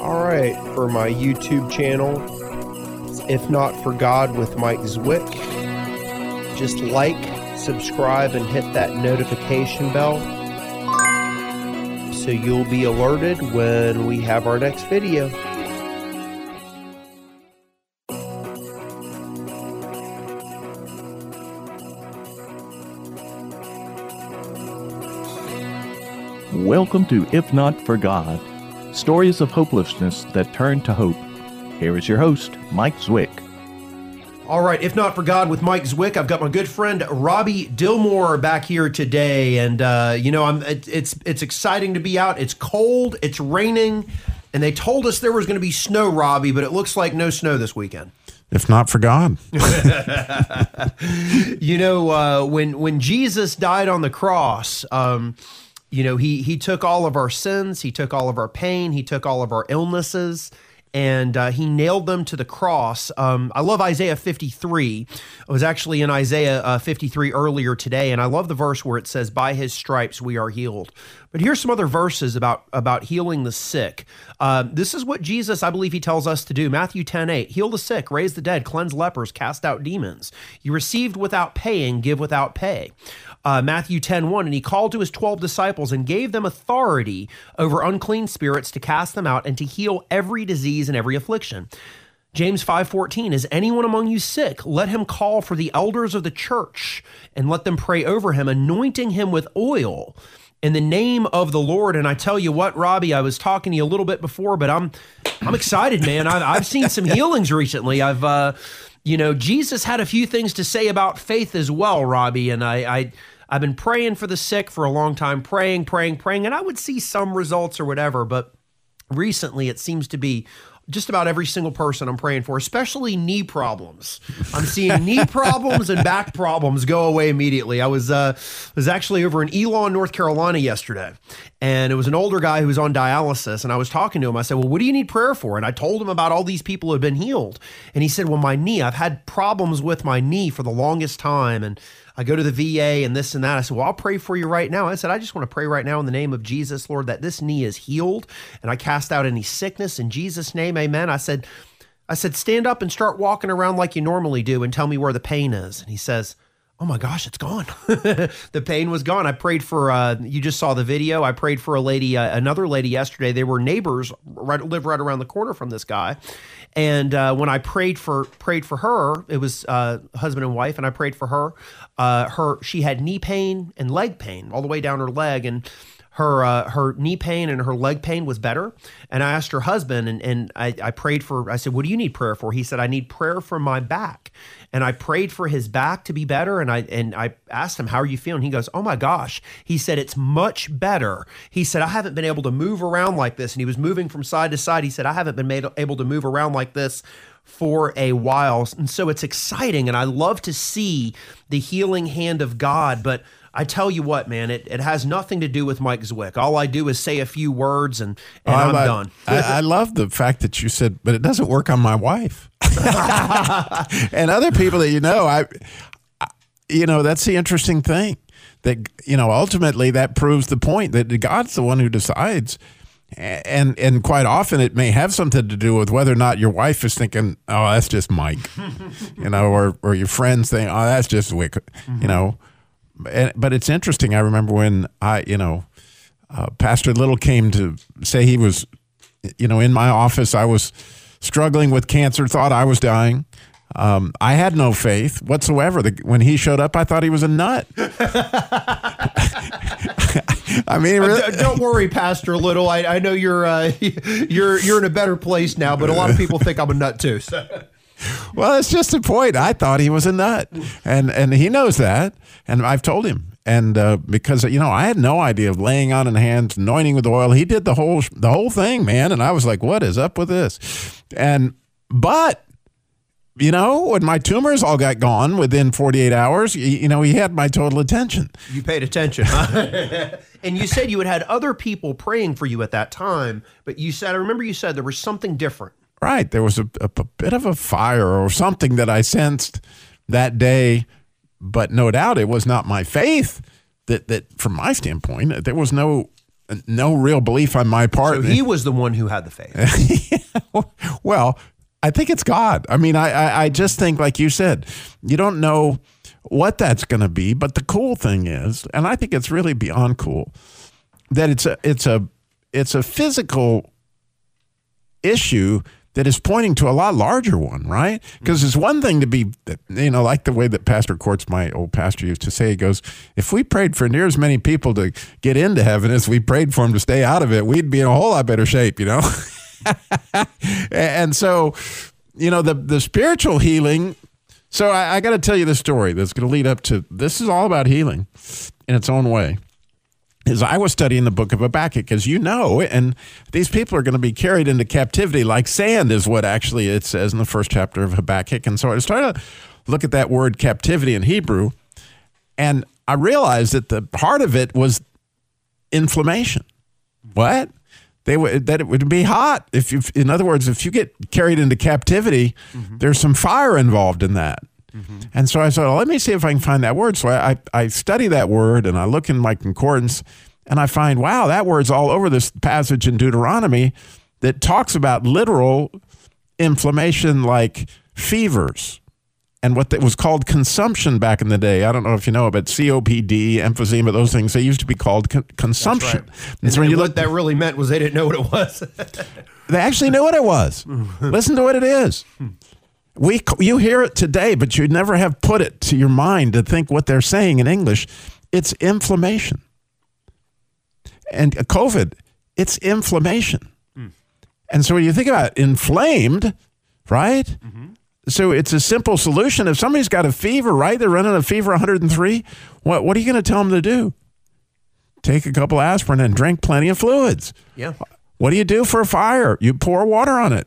All right, for my YouTube channel, If Not for God with Mike Zwick, just like, subscribe, and hit that notification bell so you'll be alerted when we have our next video. Welcome to If Not for God Stories of Hopelessness That Turn to Hope. Here is your host, Mike Zwick. All right, if not for God, with Mike Zwick, I've got my good friend Robbie Dilmore back here today, and uh, you know, I'm it, it's it's exciting to be out. It's cold, it's raining, and they told us there was going to be snow, Robbie, but it looks like no snow this weekend. If not for God, you know, uh, when when Jesus died on the cross, um, you know, he he took all of our sins, he took all of our pain, he took all of our illnesses and uh, he nailed them to the cross. Um, I love Isaiah 53. I was actually in Isaiah uh, 53 earlier today, and I love the verse where it says, "By His stripes we are healed." But here's some other verses about about healing the sick. Uh, this is what Jesus, I believe, he tells us to do. Matthew 10, 8, heal the sick, raise the dead, cleanse lepers, cast out demons. You received without paying, give without pay uh, Matthew 10 1. And he called to his 12 disciples and gave them authority over unclean spirits to cast them out and to heal every disease and every affliction. James 5:14 Is anyone among you sick let him call for the elders of the church and let them pray over him anointing him with oil in the name of the Lord. And I tell you what Robbie I was talking to you a little bit before but I'm I'm excited man. I've, I've seen some healings recently. I've uh you know, Jesus had a few things to say about faith as well, Robbie, and I, I I've been praying for the sick for a long time, praying, praying, praying, and I would see some results or whatever, but recently it seems to be just about every single person I'm praying for, especially knee problems. I'm seeing knee problems and back problems go away immediately. I was uh, was actually over in Elon, North Carolina yesterday, and it was an older guy who was on dialysis, and I was talking to him. I said, "Well, what do you need prayer for?" And I told him about all these people who had been healed, and he said, "Well, my knee. I've had problems with my knee for the longest time, and I go to the VA and this and that. I said, Well, I'll pray for you right now. I said, I just want to pray right now in the name of Jesus, Lord, that this knee is healed. And I cast out any sickness in Jesus' name. Amen. I said, I said, stand up and start walking around like you normally do and tell me where the pain is. And he says, Oh my gosh, it's gone. the pain was gone. I prayed for, uh, you just saw the video. I prayed for a lady, uh, another lady yesterday. They were neighbors, right, live right around the corner from this guy. And uh, when I prayed for prayed for her, it was uh, husband and wife, and I prayed for her. Uh, her she had knee pain and leg pain all the way down her leg, and her uh, her knee pain and her leg pain was better. And I asked her husband, and, and I, I prayed for. I said, "What do you need prayer for?" He said, "I need prayer for my back." And I prayed for his back to be better. And I and I asked him, "How are you feeling?" He goes, "Oh my gosh!" He said, "It's much better." He said, "I haven't been able to move around like this." And he was moving from side to side. He said, "I haven't been made, able to move around like this." For a while. And so it's exciting. And I love to see the healing hand of God. But I tell you what, man, it, it has nothing to do with Mike Zwick. All I do is say a few words and, and I'm I, done. I, I, love the fact that you said, but it doesn't work on my wife and other people that you know. I, I, you know, that's the interesting thing that, you know, ultimately that proves the point that God's the one who decides. And and quite often it may have something to do with whether or not your wife is thinking, oh, that's just Mike, you know, or or your friends think, oh, that's just Wick, mm-hmm. you know but it's interesting. I remember when I, you know, uh, Pastor Little came to say he was, you know, in my office. I was struggling with cancer, thought I was dying. Um, I had no faith whatsoever. The, when he showed up, I thought he was a nut. I mean, really, don't worry, Pastor Little. I, I know you're uh, you're you're in a better place now, but a lot of people think I'm a nut too. So. Well, it's just a point. I thought he was a nut, and and he knows that and I've told him. And uh, because you know, I had no idea of laying on in hands, anointing with oil. He did the whole the whole thing, man. And I was like, "What is up with this?" And but you know, when my tumors all got gone within 48 hours, you, you know, he had my total attention. You paid attention. huh? and you said you had had other people praying for you at that time, but you said, I remember you said there was something different. Right. There was a, a, a bit of a fire or something that I sensed that day, but no doubt it was not my faith that, that from my standpoint, there was no no real belief on my part. So he was the one who had the faith. well, I think it's God. I mean, I, I, I just think, like you said, you don't know what that's going to be. But the cool thing is, and I think it's really beyond cool, that it's a it's a it's a physical issue that is pointing to a lot larger one, right? Mm. Because it's one thing to be, you know, like the way that Pastor Courts, my old pastor, used to say, he goes, if we prayed for near as many people to get into heaven as we prayed for them to stay out of it, we'd be in a whole lot better shape, you know? and so, you know, the, the spiritual healing. So I, I got to tell you the story that's going to lead up to this is all about healing in its own way. Is I was studying the book of Habakkuk, as you know, and these people are going to be carried into captivity like sand, is what actually it says in the first chapter of Habakkuk. And so I started to look at that word captivity in Hebrew, and I realized that the part of it was inflammation. What? They would that it would be hot if you. In other words, if you get carried into captivity, mm-hmm. there's some fire involved in that. Mm-hmm. And so I said, well, let me see if I can find that word. So I, I, I study that word and I look in my concordance and I find, wow, that word's all over this passage in Deuteronomy that talks about literal inflammation like fevers and what was called consumption back in the day. I don't know if you know, it, but COPD, emphysema, those things, they used to be called con- consumption. Right. And, so when you look, that really meant was they didn't know what it was. they actually knew what it was. Listen to what it is. We, you hear it today, but you never have put it to your mind to think what they're saying in English. It's inflammation. And COVID, it's inflammation. Mm. And so when you think about inflamed, right? Mm-hmm so it's a simple solution. If somebody's got a fever, right? They're running a fever 103. What what are you going to tell them to do? Take a couple aspirin and drink plenty of fluids. Yeah. What do you do for a fire? You pour water on it.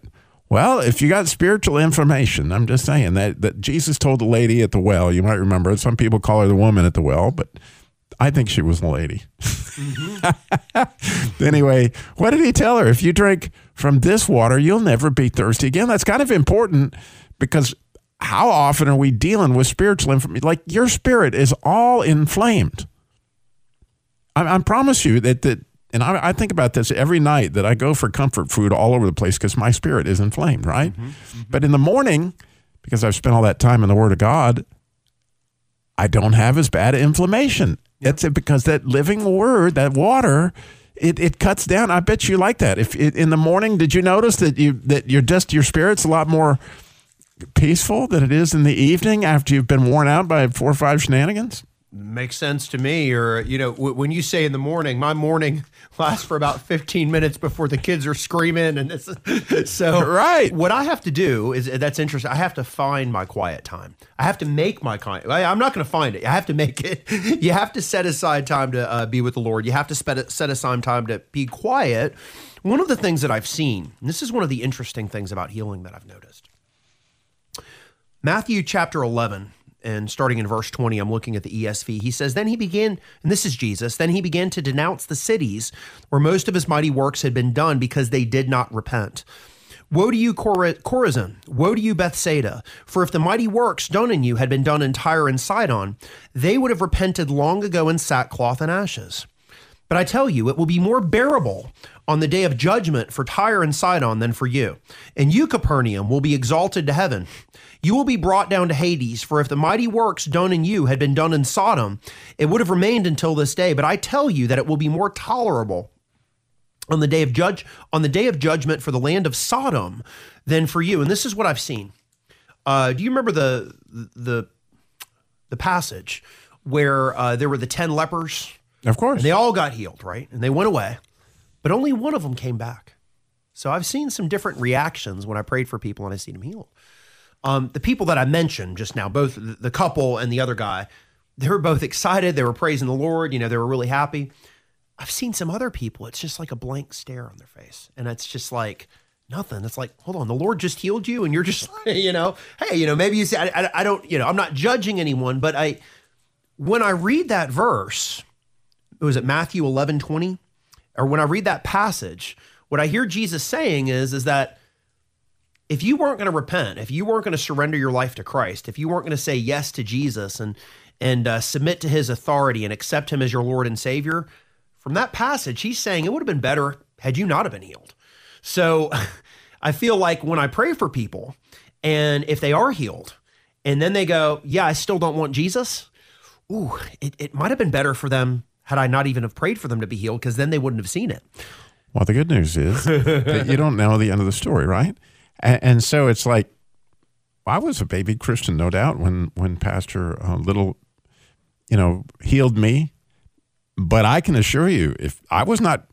Well, if you got spiritual inflammation, I'm just saying that, that Jesus told the lady at the well, you might remember, some people call her the woman at the well, but I think she was a lady. Mm-hmm. anyway, what did he tell her? If you drink from this water, you'll never be thirsty again. That's kind of important because how often are we dealing with spiritual information? Like your spirit is all inflamed. I, I promise you that that, and I, I, think about this every night that I go for comfort food all over the place because my spirit is inflamed, right? Mm-hmm, mm-hmm. But in the morning, because I've spent all that time in the Word of God, I don't have as bad inflammation. Yep. it because that living Word, that water, it, it cuts down. I bet you like that. If it, in the morning, did you notice that you that you're just your spirit's a lot more peaceful than it is in the evening after you've been worn out by four or five shenanigans? Makes sense to me. Or, you know, w- when you say in the morning, my morning lasts for about 15 minutes before the kids are screaming. And it's, so, right. What I have to do is that's interesting. I have to find my quiet time. I have to make my quiet. I'm not going to find it. I have to make it. You have to set aside time to uh, be with the Lord. You have to set aside time to be quiet. One of the things that I've seen, and this is one of the interesting things about healing that I've noticed Matthew chapter 11, and starting in verse 20, I'm looking at the ESV. He says, Then he began, and this is Jesus, then he began to denounce the cities where most of his mighty works had been done because they did not repent. Woe to you, Cor- Chorazin! Woe to you, Bethsaida! For if the mighty works done in you had been done in Tyre and Sidon, they would have repented long ago in sackcloth and ashes. But I tell you, it will be more bearable on the day of judgment for Tyre and Sidon than for you. And you, Capernaum, will be exalted to heaven. You will be brought down to Hades, for if the mighty works done in you had been done in Sodom, it would have remained until this day. But I tell you that it will be more tolerable on the day of judge on the day of judgment for the land of Sodom than for you. And this is what I've seen. Uh, do you remember the the the passage where uh, there were the ten lepers? Of course, and they all got healed, right? And they went away, but only one of them came back. So I've seen some different reactions when I prayed for people and I seen them healed. Um, the people that I mentioned just now, both the couple and the other guy, they were both excited. They were praising the Lord. You know, they were really happy. I've seen some other people. It's just like a blank stare on their face, and it's just like nothing. It's like, hold on, the Lord just healed you, and you're just, you know, hey, you know, maybe you say, I, I, I don't, you know, I'm not judging anyone, but I, when I read that verse, was it Matthew 11, 20? Or when I read that passage, what I hear Jesus saying is, is that if you weren't going to repent, if you weren't going to surrender your life to Christ, if you weren't going to say yes to Jesus and and uh, submit to His authority and accept Him as your Lord and Savior, from that passage, He's saying it would have been better had you not have been healed. So, I feel like when I pray for people, and if they are healed, and then they go, "Yeah, I still don't want Jesus," ooh, it, it might have been better for them had I not even have prayed for them to be healed, because then they wouldn't have seen it. Well, the good news is that you don't know the end of the story, right? And, and so it's like, I was a baby Christian, no doubt, when when Pastor uh, Little, you know, healed me. But I can assure you, if I was not,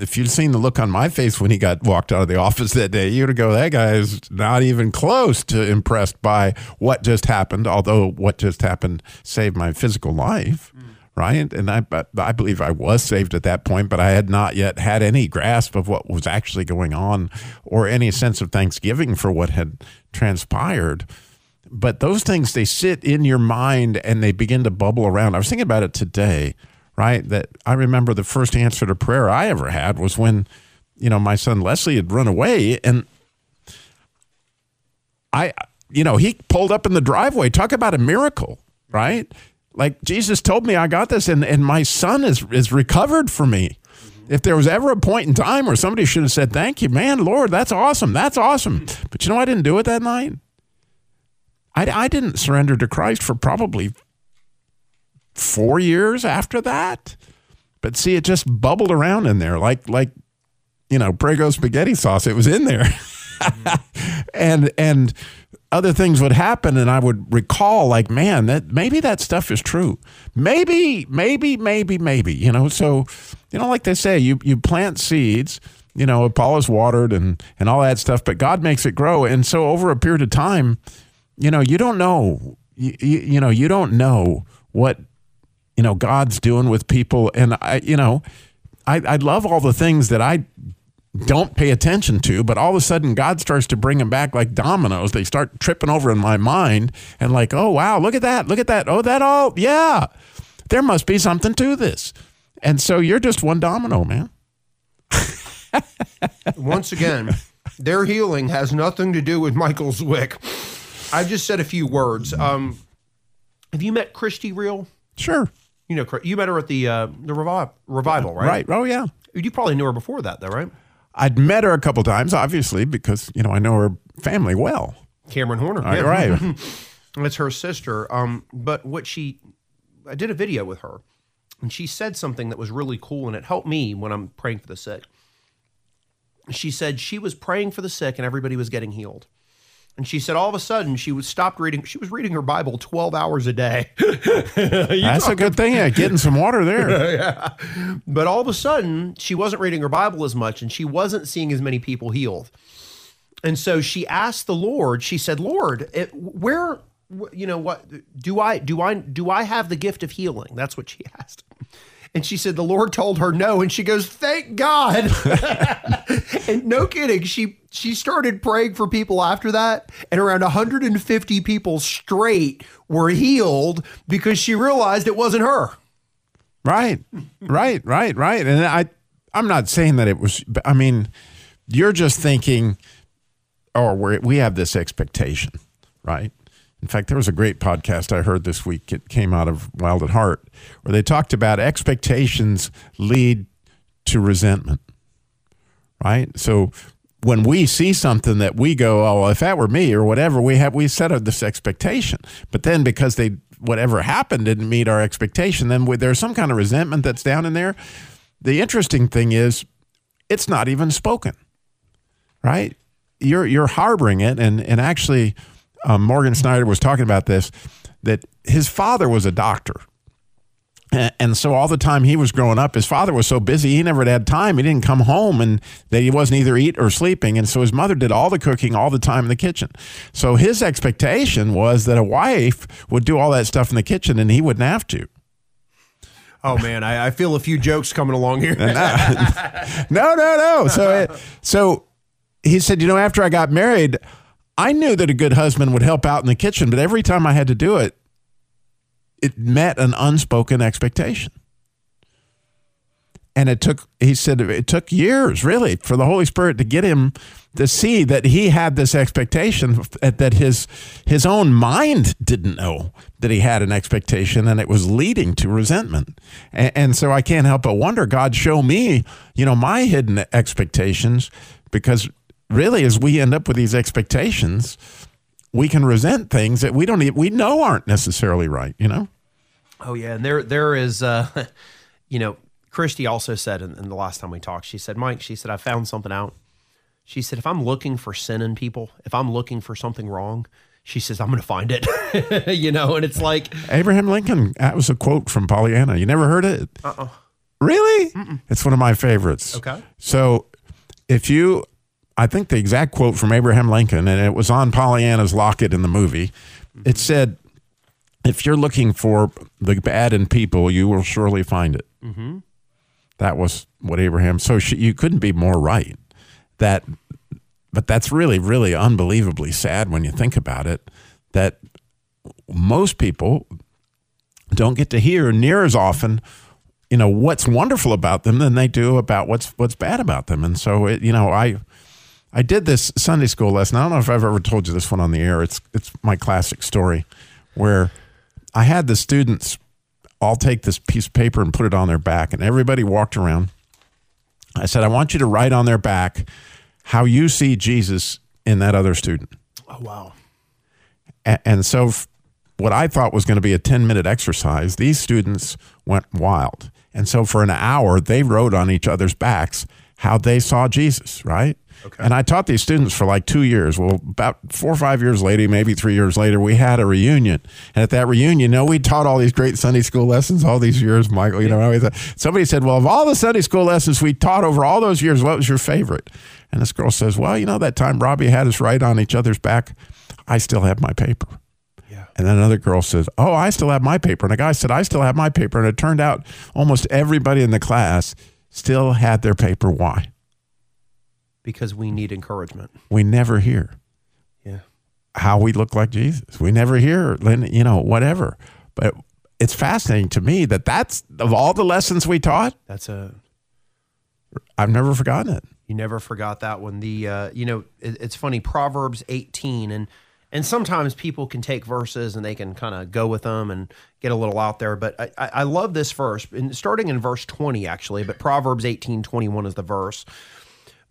if you'd seen the look on my face when he got walked out of the office that day, you'd go, that guy is not even close to impressed by what just happened. Although what just happened saved my physical life right? And I, I believe I was saved at that point, but I had not yet had any grasp of what was actually going on or any sense of thanksgiving for what had transpired. But those things, they sit in your mind and they begin to bubble around. I was thinking about it today, right? That I remember the first answer to prayer I ever had was when, you know, my son Leslie had run away and I, you know, he pulled up in the driveway. Talk about a miracle, right? Like Jesus told me I got this and, and my son is is recovered for me. If there was ever a point in time where somebody should have said, Thank you, man, Lord, that's awesome. That's awesome. But you know, I didn't do it that night. I, I didn't surrender to Christ for probably four years after that. But see, it just bubbled around in there like like you know, Prego spaghetti sauce. It was in there. and and other things would happen and I would recall like, man, that maybe that stuff is true. Maybe, maybe, maybe, maybe, you know. So, you know, like they say, you you plant seeds, you know, Apollos watered and and all that stuff, but God makes it grow. And so over a period of time, you know, you don't know you, you, you know, you don't know what you know God's doing with people and I you know, I I love all the things that I don't pay attention to, but all of a sudden God starts to bring them back like dominoes. They start tripping over in my mind and like, oh wow, look at that, look at that. Oh, that all, yeah. There must be something to this. And so you're just one domino, man. Once again, their healing has nothing to do with Michael Zwick. I just said a few words. Um, have you met Christy Real? Sure. You know, you met her at the uh, the revi- revival, right? Right. Oh yeah. You probably knew her before that, though, right? I'd met her a couple times, obviously, because you know I know her family well. Cameron Horner, Right, yeah. right. That's her sister. Um, but what she, I did a video with her, and she said something that was really cool, and it helped me when I'm praying for the sick. She said she was praying for the sick, and everybody was getting healed. And she said all of a sudden she was stopped reading. She was reading her Bible twelve hours a day. That's a good thing. Yeah, getting some water there. But all of a sudden, she wasn't reading her Bible as much and she wasn't seeing as many people healed. And so she asked the Lord, she said, Lord, it, where, wh- you know, what do I, do I, do I have the gift of healing? That's what she asked. And she said, the Lord told her no. And she goes, thank God. and no kidding. She, she started praying for people after that. And around 150 people straight were healed because she realized it wasn't her. Right, right, right, right. And I, I'm not saying that it was. I mean, you're just thinking, oh, we we have this expectation, right? In fact, there was a great podcast I heard this week. It came out of Wild at Heart, where they talked about expectations lead to resentment, right? So when we see something that we go, oh, well, if that were me or whatever, we have we set up this expectation. But then because they whatever happened didn't meet our expectation, then we, there's some kind of resentment that's down in there. The interesting thing is, it's not even spoken, right? You're you're harboring it, and and actually, um, Morgan Snyder was talking about this that his father was a doctor. And so all the time he was growing up, his father was so busy he never had time. He didn't come home, and that he wasn't either eat or sleeping. And so his mother did all the cooking all the time in the kitchen. So his expectation was that a wife would do all that stuff in the kitchen, and he wouldn't have to. Oh man, I, I feel a few jokes coming along here. no, no, no. So, it, so he said, you know, after I got married, I knew that a good husband would help out in the kitchen, but every time I had to do it, it met an unspoken expectation. And it took, he said, it took years really for the Holy Spirit to get him to see that he had this expectation that his his own mind didn't know that he had an expectation and it was leading to resentment. And, and so I can't help but wonder, God, show me, you know, my hidden expectations because really as we end up with these expectations, we can resent things that we don't even, we know aren't necessarily right, you know? Oh yeah, and there there is, uh, you know, Christy also said in, in, the last time we talked, she said, Mike, she said, I found something out. She said, if I'm looking for sin in people, if I'm looking for something wrong, she says, I'm going to find it. you know, and it's like Abraham Lincoln. That was a quote from Pollyanna. You never heard it? Uh uh Really? Mm-mm. It's one of my favorites. Okay. So if you, I think the exact quote from Abraham Lincoln, and it was on Pollyanna's locket in the movie, mm-hmm. it said, if you're looking for the bad in people, you will surely find it. Mm-hmm. That was what Abraham. So she, you couldn't be more right. That, but that's really, really unbelievably sad when you think about it. That most people don't get to hear near as often, you know, what's wonderful about them than they do about what's what's bad about them. And so, it, you know, I. I did this Sunday school lesson. I don't know if I've ever told you this one on the air. It's it's my classic story, where I had the students all take this piece of paper and put it on their back. And everybody walked around. I said, I want you to write on their back how you see Jesus in that other student. Oh, wow. And, and so, what I thought was going to be a 10 minute exercise, these students went wild. And so, for an hour, they wrote on each other's backs how they saw Jesus, right? Okay. And I taught these students for like two years. Well, about four or five years later, maybe three years later, we had a reunion. And at that reunion, you know, we taught all these great Sunday school lessons all these years, Michael. You know, somebody said, Well, of all the Sunday school lessons we taught over all those years, what was your favorite? And this girl says, Well, you know, that time Robbie had us write on each other's back, I still have my paper. Yeah. And then another girl says, Oh, I still have my paper. And a guy said, I still have my paper. And it turned out almost everybody in the class still had their paper. Why? Because we need encouragement. We never hear. Yeah. How we look like Jesus. We never hear, you know, whatever. But it's fascinating to me that that's of all the lessons we taught. That's a. I've never forgotten it. You never forgot that one. The uh, you know it, it's funny Proverbs eighteen and and sometimes people can take verses and they can kind of go with them and get a little out there. But I, I love this verse, starting in verse twenty actually. But Proverbs eighteen twenty one is the verse.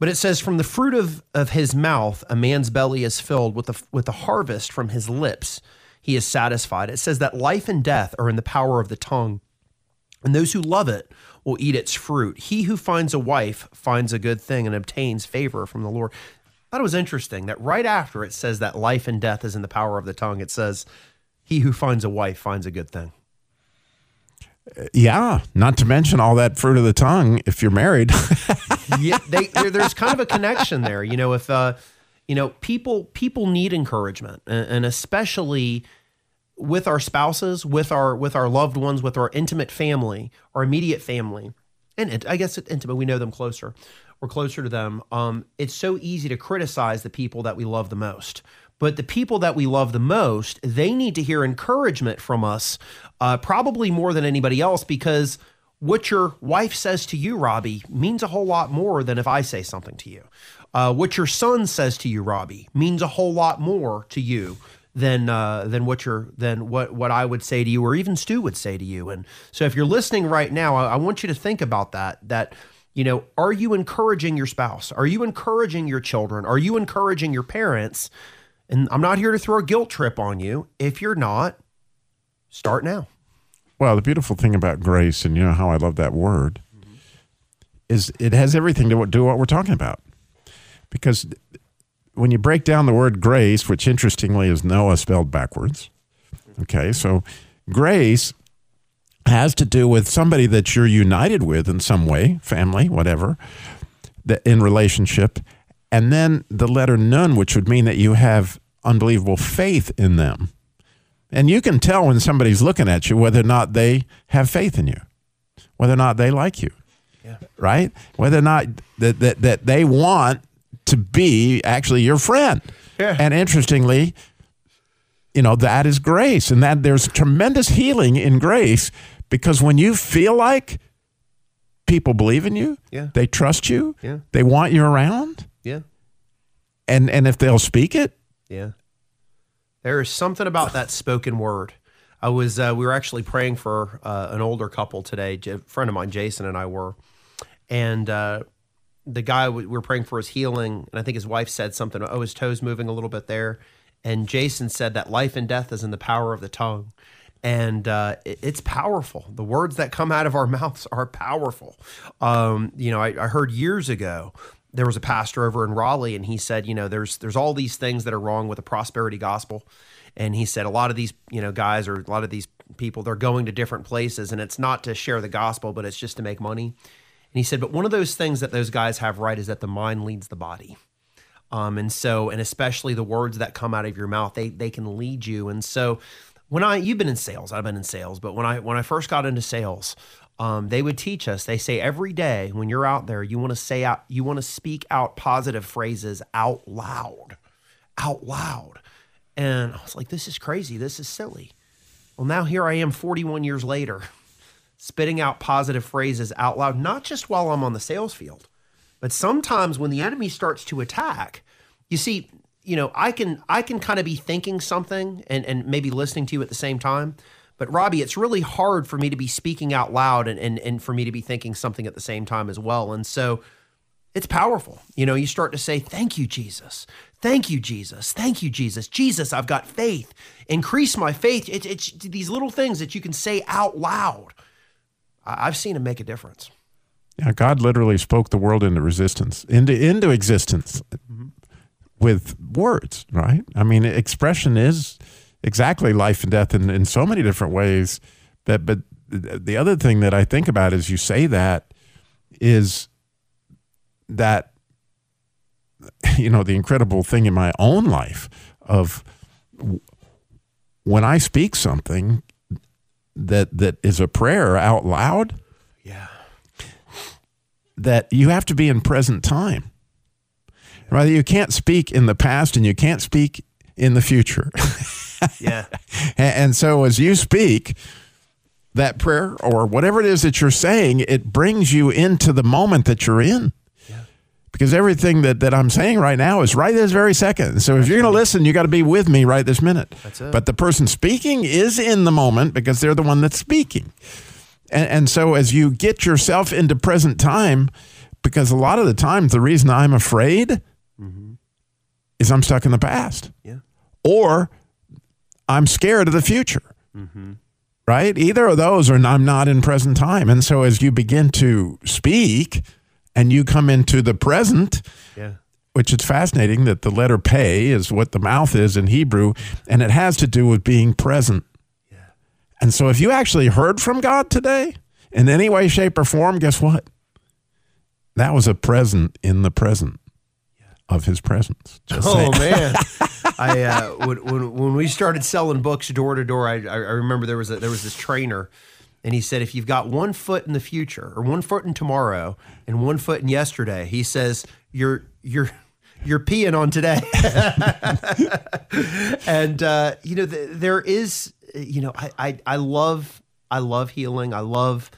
But it says, From the fruit of, of his mouth, a man's belly is filled with the, with the harvest from his lips. He is satisfied. It says that life and death are in the power of the tongue, and those who love it will eat its fruit. He who finds a wife finds a good thing and obtains favor from the Lord. I thought it was interesting that right after it says that life and death is in the power of the tongue, it says, He who finds a wife finds a good thing. Yeah, not to mention all that fruit of the tongue if you're married. yeah, they, there's kind of a connection there. You know, if uh, you know, people people need encouragement, and, and especially with our spouses, with our with our loved ones, with our intimate family, our immediate family, and I guess intimate, we know them closer. We're closer to them. Um, it's so easy to criticize the people that we love the most. But the people that we love the most, they need to hear encouragement from us, uh, probably more than anybody else, because what your wife says to you, Robbie, means a whole lot more than if I say something to you. Uh, what your son says to you, Robbie, means a whole lot more to you than uh, than what your than what what I would say to you, or even Stu would say to you. And so, if you're listening right now, I, I want you to think about that. That you know, are you encouraging your spouse? Are you encouraging your children? Are you encouraging your parents? And I'm not here to throw a guilt trip on you. If you're not, start now. Well, the beautiful thing about grace, and you know how I love that word, mm-hmm. is it has everything to do what we're talking about. Because when you break down the word grace, which interestingly is Noah spelled backwards, okay, so grace has to do with somebody that you're united with in some way, family, whatever, that in relationship, and then the letter nun, which would mean that you have unbelievable faith in them. And you can tell when somebody's looking at you whether or not they have faith in you, whether or not they like you, yeah. right? Whether or not that, that, that they want to be actually your friend. Yeah. And interestingly, you know, that is grace. And that there's tremendous healing in grace because when you feel like people believe in you, Yeah. they trust you, Yeah. they want you around, Yeah. and and if they'll speak it, Yeah. There is something about that spoken word. I was uh, we were actually praying for uh, an older couple today. A friend of mine, Jason, and I were, and uh, the guy we were praying for his healing, and I think his wife said something. Oh, his toes moving a little bit there, and Jason said that life and death is in the power of the tongue, and uh, it- it's powerful. The words that come out of our mouths are powerful. Um, you know, I, I heard years ago there was a pastor over in Raleigh, and he said, you know, there's there's all these things that are wrong with the prosperity gospel, and he said a lot of these you know guys or a lot of these people they're going to different places, and it's not to share the gospel, but it's just to make money. And he said, but one of those things that those guys have right is that the mind leads the body. Um, and so, and especially the words that come out of your mouth, they they can lead you. And so, when I you've been in sales, I've been in sales, but when I when I first got into sales, um, they would teach us. They say every day when you're out there, you want to say out, you want to speak out positive phrases out loud, out loud. And I was like, this is crazy. This is silly. Well, now here I am, 41 years later, spitting out positive phrases out loud, not just while I'm on the sales field, but sometimes when the enemy starts to attack, you see, you know, I can I can kind of be thinking something and, and maybe listening to you at the same time. But Robbie, it's really hard for me to be speaking out loud and, and, and for me to be thinking something at the same time as well. And so it's powerful. You know, you start to say, Thank you, Jesus. Thank you, Jesus. Thank you, Jesus. Jesus, I've got faith. Increase my faith. It, it's these little things that you can say out loud. I've seen them make a difference. Yeah, God literally spoke the world into resistance, into into existence mm-hmm. with words, right? I mean, expression is exactly life and death in, in so many different ways. But but the other thing that I think about as you say that is that you know the incredible thing in my own life of when I speak something that that is a prayer out loud Yeah. that you have to be in present time. Right? You can't speak in the past and you can't speak in the future. Yeah. And so as you speak that prayer or whatever it is that you're saying, it brings you into the moment that you're in. Because everything that, that I'm saying right now is right this very second. So if you're going to listen, you got to be with me right this minute. That's it. But the person speaking is in the moment because they're the one that's speaking. And, and so as you get yourself into present time, because a lot of the times the reason I'm afraid mm-hmm. is I'm stuck in the past Yeah. or I'm scared of the future. Mm-hmm. Right? Either of those, or I'm not in present time. And so as you begin to speak and you come into the present, Yeah. which is fascinating that the letter pay is what the mouth is in Hebrew, and it has to do with being present. And so if you actually heard from God today in any way, shape, or form, guess what? That was a present in the present of his presence. Just Oh saying. man, I uh, when, when when we started selling books door to door, I, I remember there was a, there was this trainer, and he said if you've got one foot in the future or one foot in tomorrow and one foot in yesterday, he says you're you're you're peeing on today. and uh, you know th- there is you know I, I I love I love healing. I love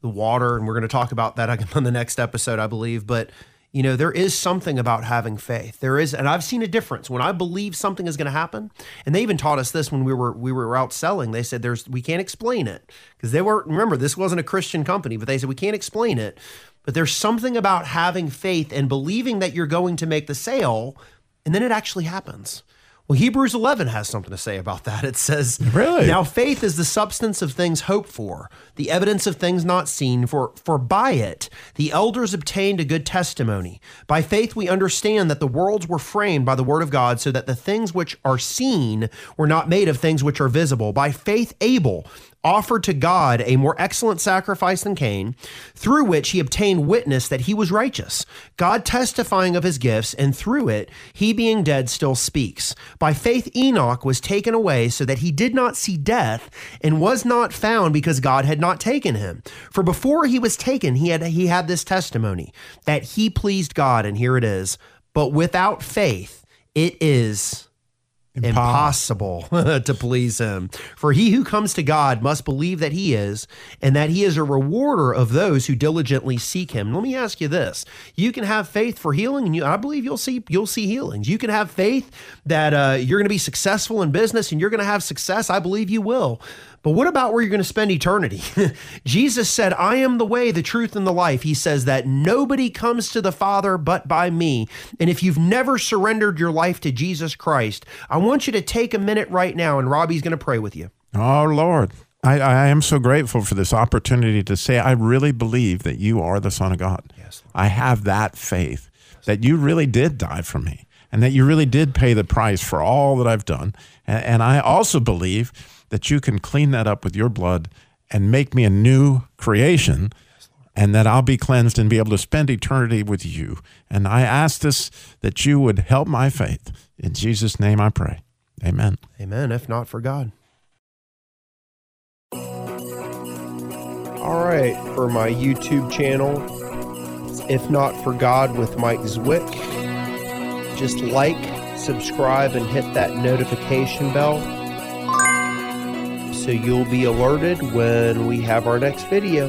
the water, and we're going to talk about that on the next episode, I believe. But you know, there is something about having faith. There is, and I've seen a difference when I believe something is going to happen. And they even taught us this when we were we were out selling. They said, "There's we can't explain it because they were remember this wasn't a Christian company, but they said we can't explain it. But there's something about having faith and believing that you're going to make the sale, and then it actually happens." Well, Hebrews 11 has something to say about that. It says, Really? Now faith is the substance of things hoped for, the evidence of things not seen, for for by it the elders obtained a good testimony. By faith we understand that the worlds were framed by the word of God, so that the things which are seen were not made of things which are visible. By faith Abel offered to God a more excellent sacrifice than Cain, through which he obtained witness that he was righteous, God testifying of his gifts, and through it, he being dead still speaks. By faith, Enoch was taken away so that he did not see death and was not found because God had not taken him. For before he was taken, he had, he had this testimony that he pleased God, and here it is. but without faith, it is impossible to please him. For he who comes to God must believe that he is, and that he is a rewarder of those who diligently seek him. Let me ask you this: You can have faith for healing, and you, I believe you'll see you'll see healings. You can have faith that uh, you're going to be successful in business, and you're going to have success. I believe you will. But what about where you're going to spend eternity? Jesus said, I am the way, the truth, and the life. He says that nobody comes to the Father but by me. And if you've never surrendered your life to Jesus Christ, I want you to take a minute right now, and Robbie's going to pray with you. Oh, Lord. I, I am so grateful for this opportunity to say, I really believe that you are the Son of God. Yes, Lord. I have that faith that you really did die for me and that you really did pay the price for all that I've done. And, and I also believe that you can clean that up with your blood and make me a new creation and that I'll be cleansed and be able to spend eternity with you. And I ask this that you would help my faith. In Jesus' name I pray. Amen. Amen. If not for God. All right, for my YouTube channel, If Not for God with Mike Zwick, just like, subscribe, and hit that notification bell so you'll be alerted when we have our next video.